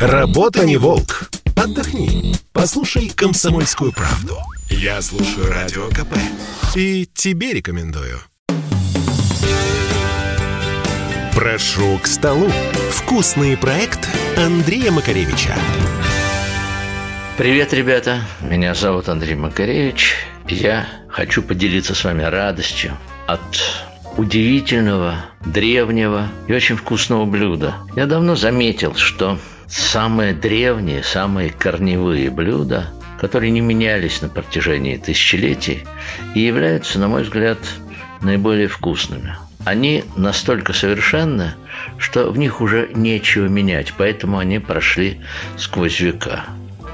Работа не волк. Отдохни. Послушай комсомольскую правду. Я слушаю радио КП. И тебе рекомендую. Прошу к столу. Вкусный проект Андрея Макаревича. Привет, ребята! Меня зовут Андрей Макаревич. Я хочу поделиться с вами радостью от удивительного, древнего и очень вкусного блюда. Я давно заметил, что самые древние, самые корневые блюда, которые не менялись на протяжении тысячелетий и являются, на мой взгляд, наиболее вкусными. Они настолько совершенны, что в них уже нечего менять, поэтому они прошли сквозь века.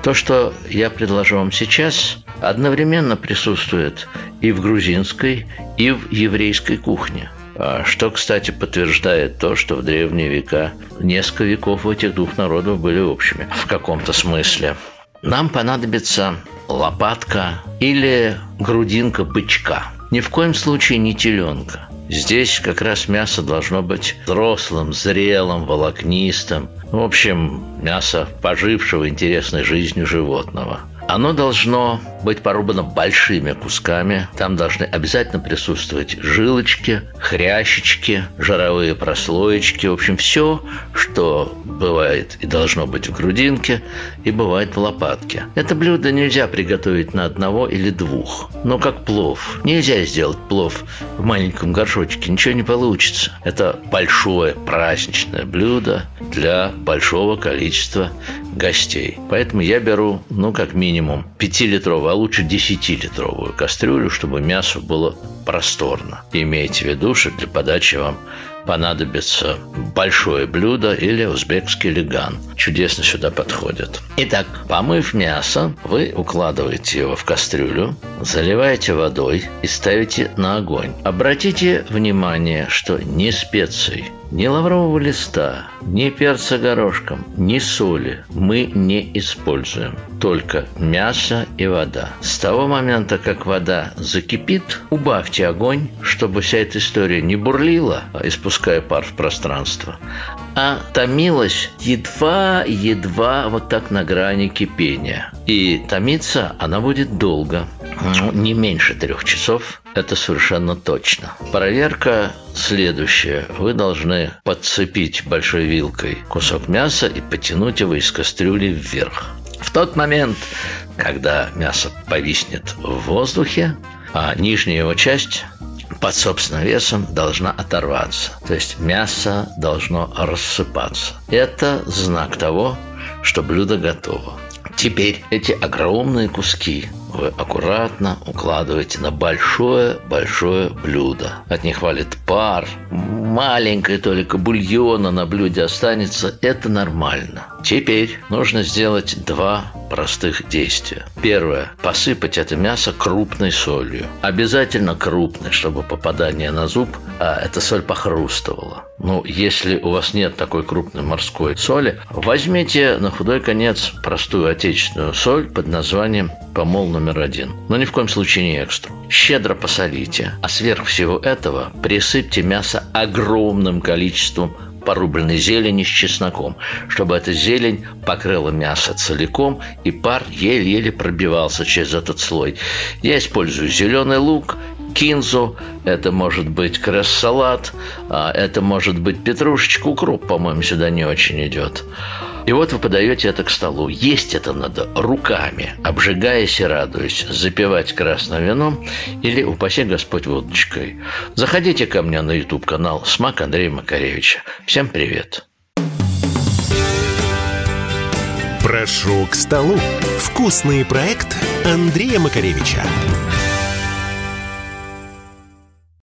То, что я предложу вам сейчас, одновременно присутствует и в грузинской, и в еврейской кухне. А что, кстати, подтверждает то, что в древние века несколько веков у этих двух народов были общими в каком-то смысле. Нам понадобится лопатка или грудинка бычка. Ни в коем случае не теленка. Здесь как раз мясо должно быть взрослым, зрелым, волокнистым. В общем, мясо пожившего интересной жизнью животного. Оно должно быть порубано большими кусками. Там должны обязательно присутствовать жилочки, хрящички, жировые прослоечки. В общем, все, что бывает и должно быть в грудинке, и бывает в лопатке. Это блюдо нельзя приготовить на одного или двух. Но как плов. Нельзя сделать плов в маленьком горшочке. Ничего не получится. Это большое праздничное блюдо для большого количества гостей. Поэтому я беру, ну, как минимум, 5-литровую, а лучше 10-литровую кастрюлю, чтобы мясо было просторно. Имейте в виду, что для подачи вам понадобится большое блюдо или узбекский леган. Чудесно сюда подходит. Итак, помыв мясо, вы укладываете его в кастрюлю, заливаете водой и ставите на огонь. Обратите внимание, что ни специй, ни лаврового листа, ни перца горошком, ни соли мы не используем. Только мясо и вода. С того момента, как вода закипит, убавьте огонь, чтобы вся эта история не бурлила, испуская пар в пространство, а томилась едва-едва вот так на грани кипения. И томиться она будет долго, не меньше трех часов, это совершенно точно. Проверка следующая. Вы должны подцепить большой вилкой кусок мяса и потянуть его из кастрюли вверх. В тот момент, когда мясо повиснет в воздухе, а нижняя его часть под собственным весом должна оторваться. То есть мясо должно рассыпаться. Это знак того, что блюдо готово. Теперь эти огромные куски вы аккуратно укладываете на большое-большое блюдо. От них валит пар, маленькая только бульона на блюде останется, это нормально. Теперь нужно сделать два простых действия. Первое. Посыпать это мясо крупной солью. Обязательно крупной, чтобы попадание на зуб, а эта соль похрустывала. Ну, если у вас нет такой крупной морской соли, возьмите на худой конец простую отечественную соль под названием помол номер один. Но ни в коем случае не экстру. Щедро посолите, а сверх всего этого присыпьте мясо огромным количеством порубленной зелени с чесноком, чтобы эта зелень покрыла мясо целиком, и пар еле-еле пробивался через этот слой. Я использую зеленый лук, кинзу, это может быть кресс-салат, а это может быть петрушечка, укроп, по-моему, сюда не очень идет. И вот вы подаете это к столу. Есть это надо руками, обжигаясь и радуясь, запивать красным вином или, упаси Господь, водочкой. Заходите ко мне на YouTube-канал «Смак Андрея Макаревича». Всем привет! Прошу к столу. Вкусный проект Андрея Макаревича.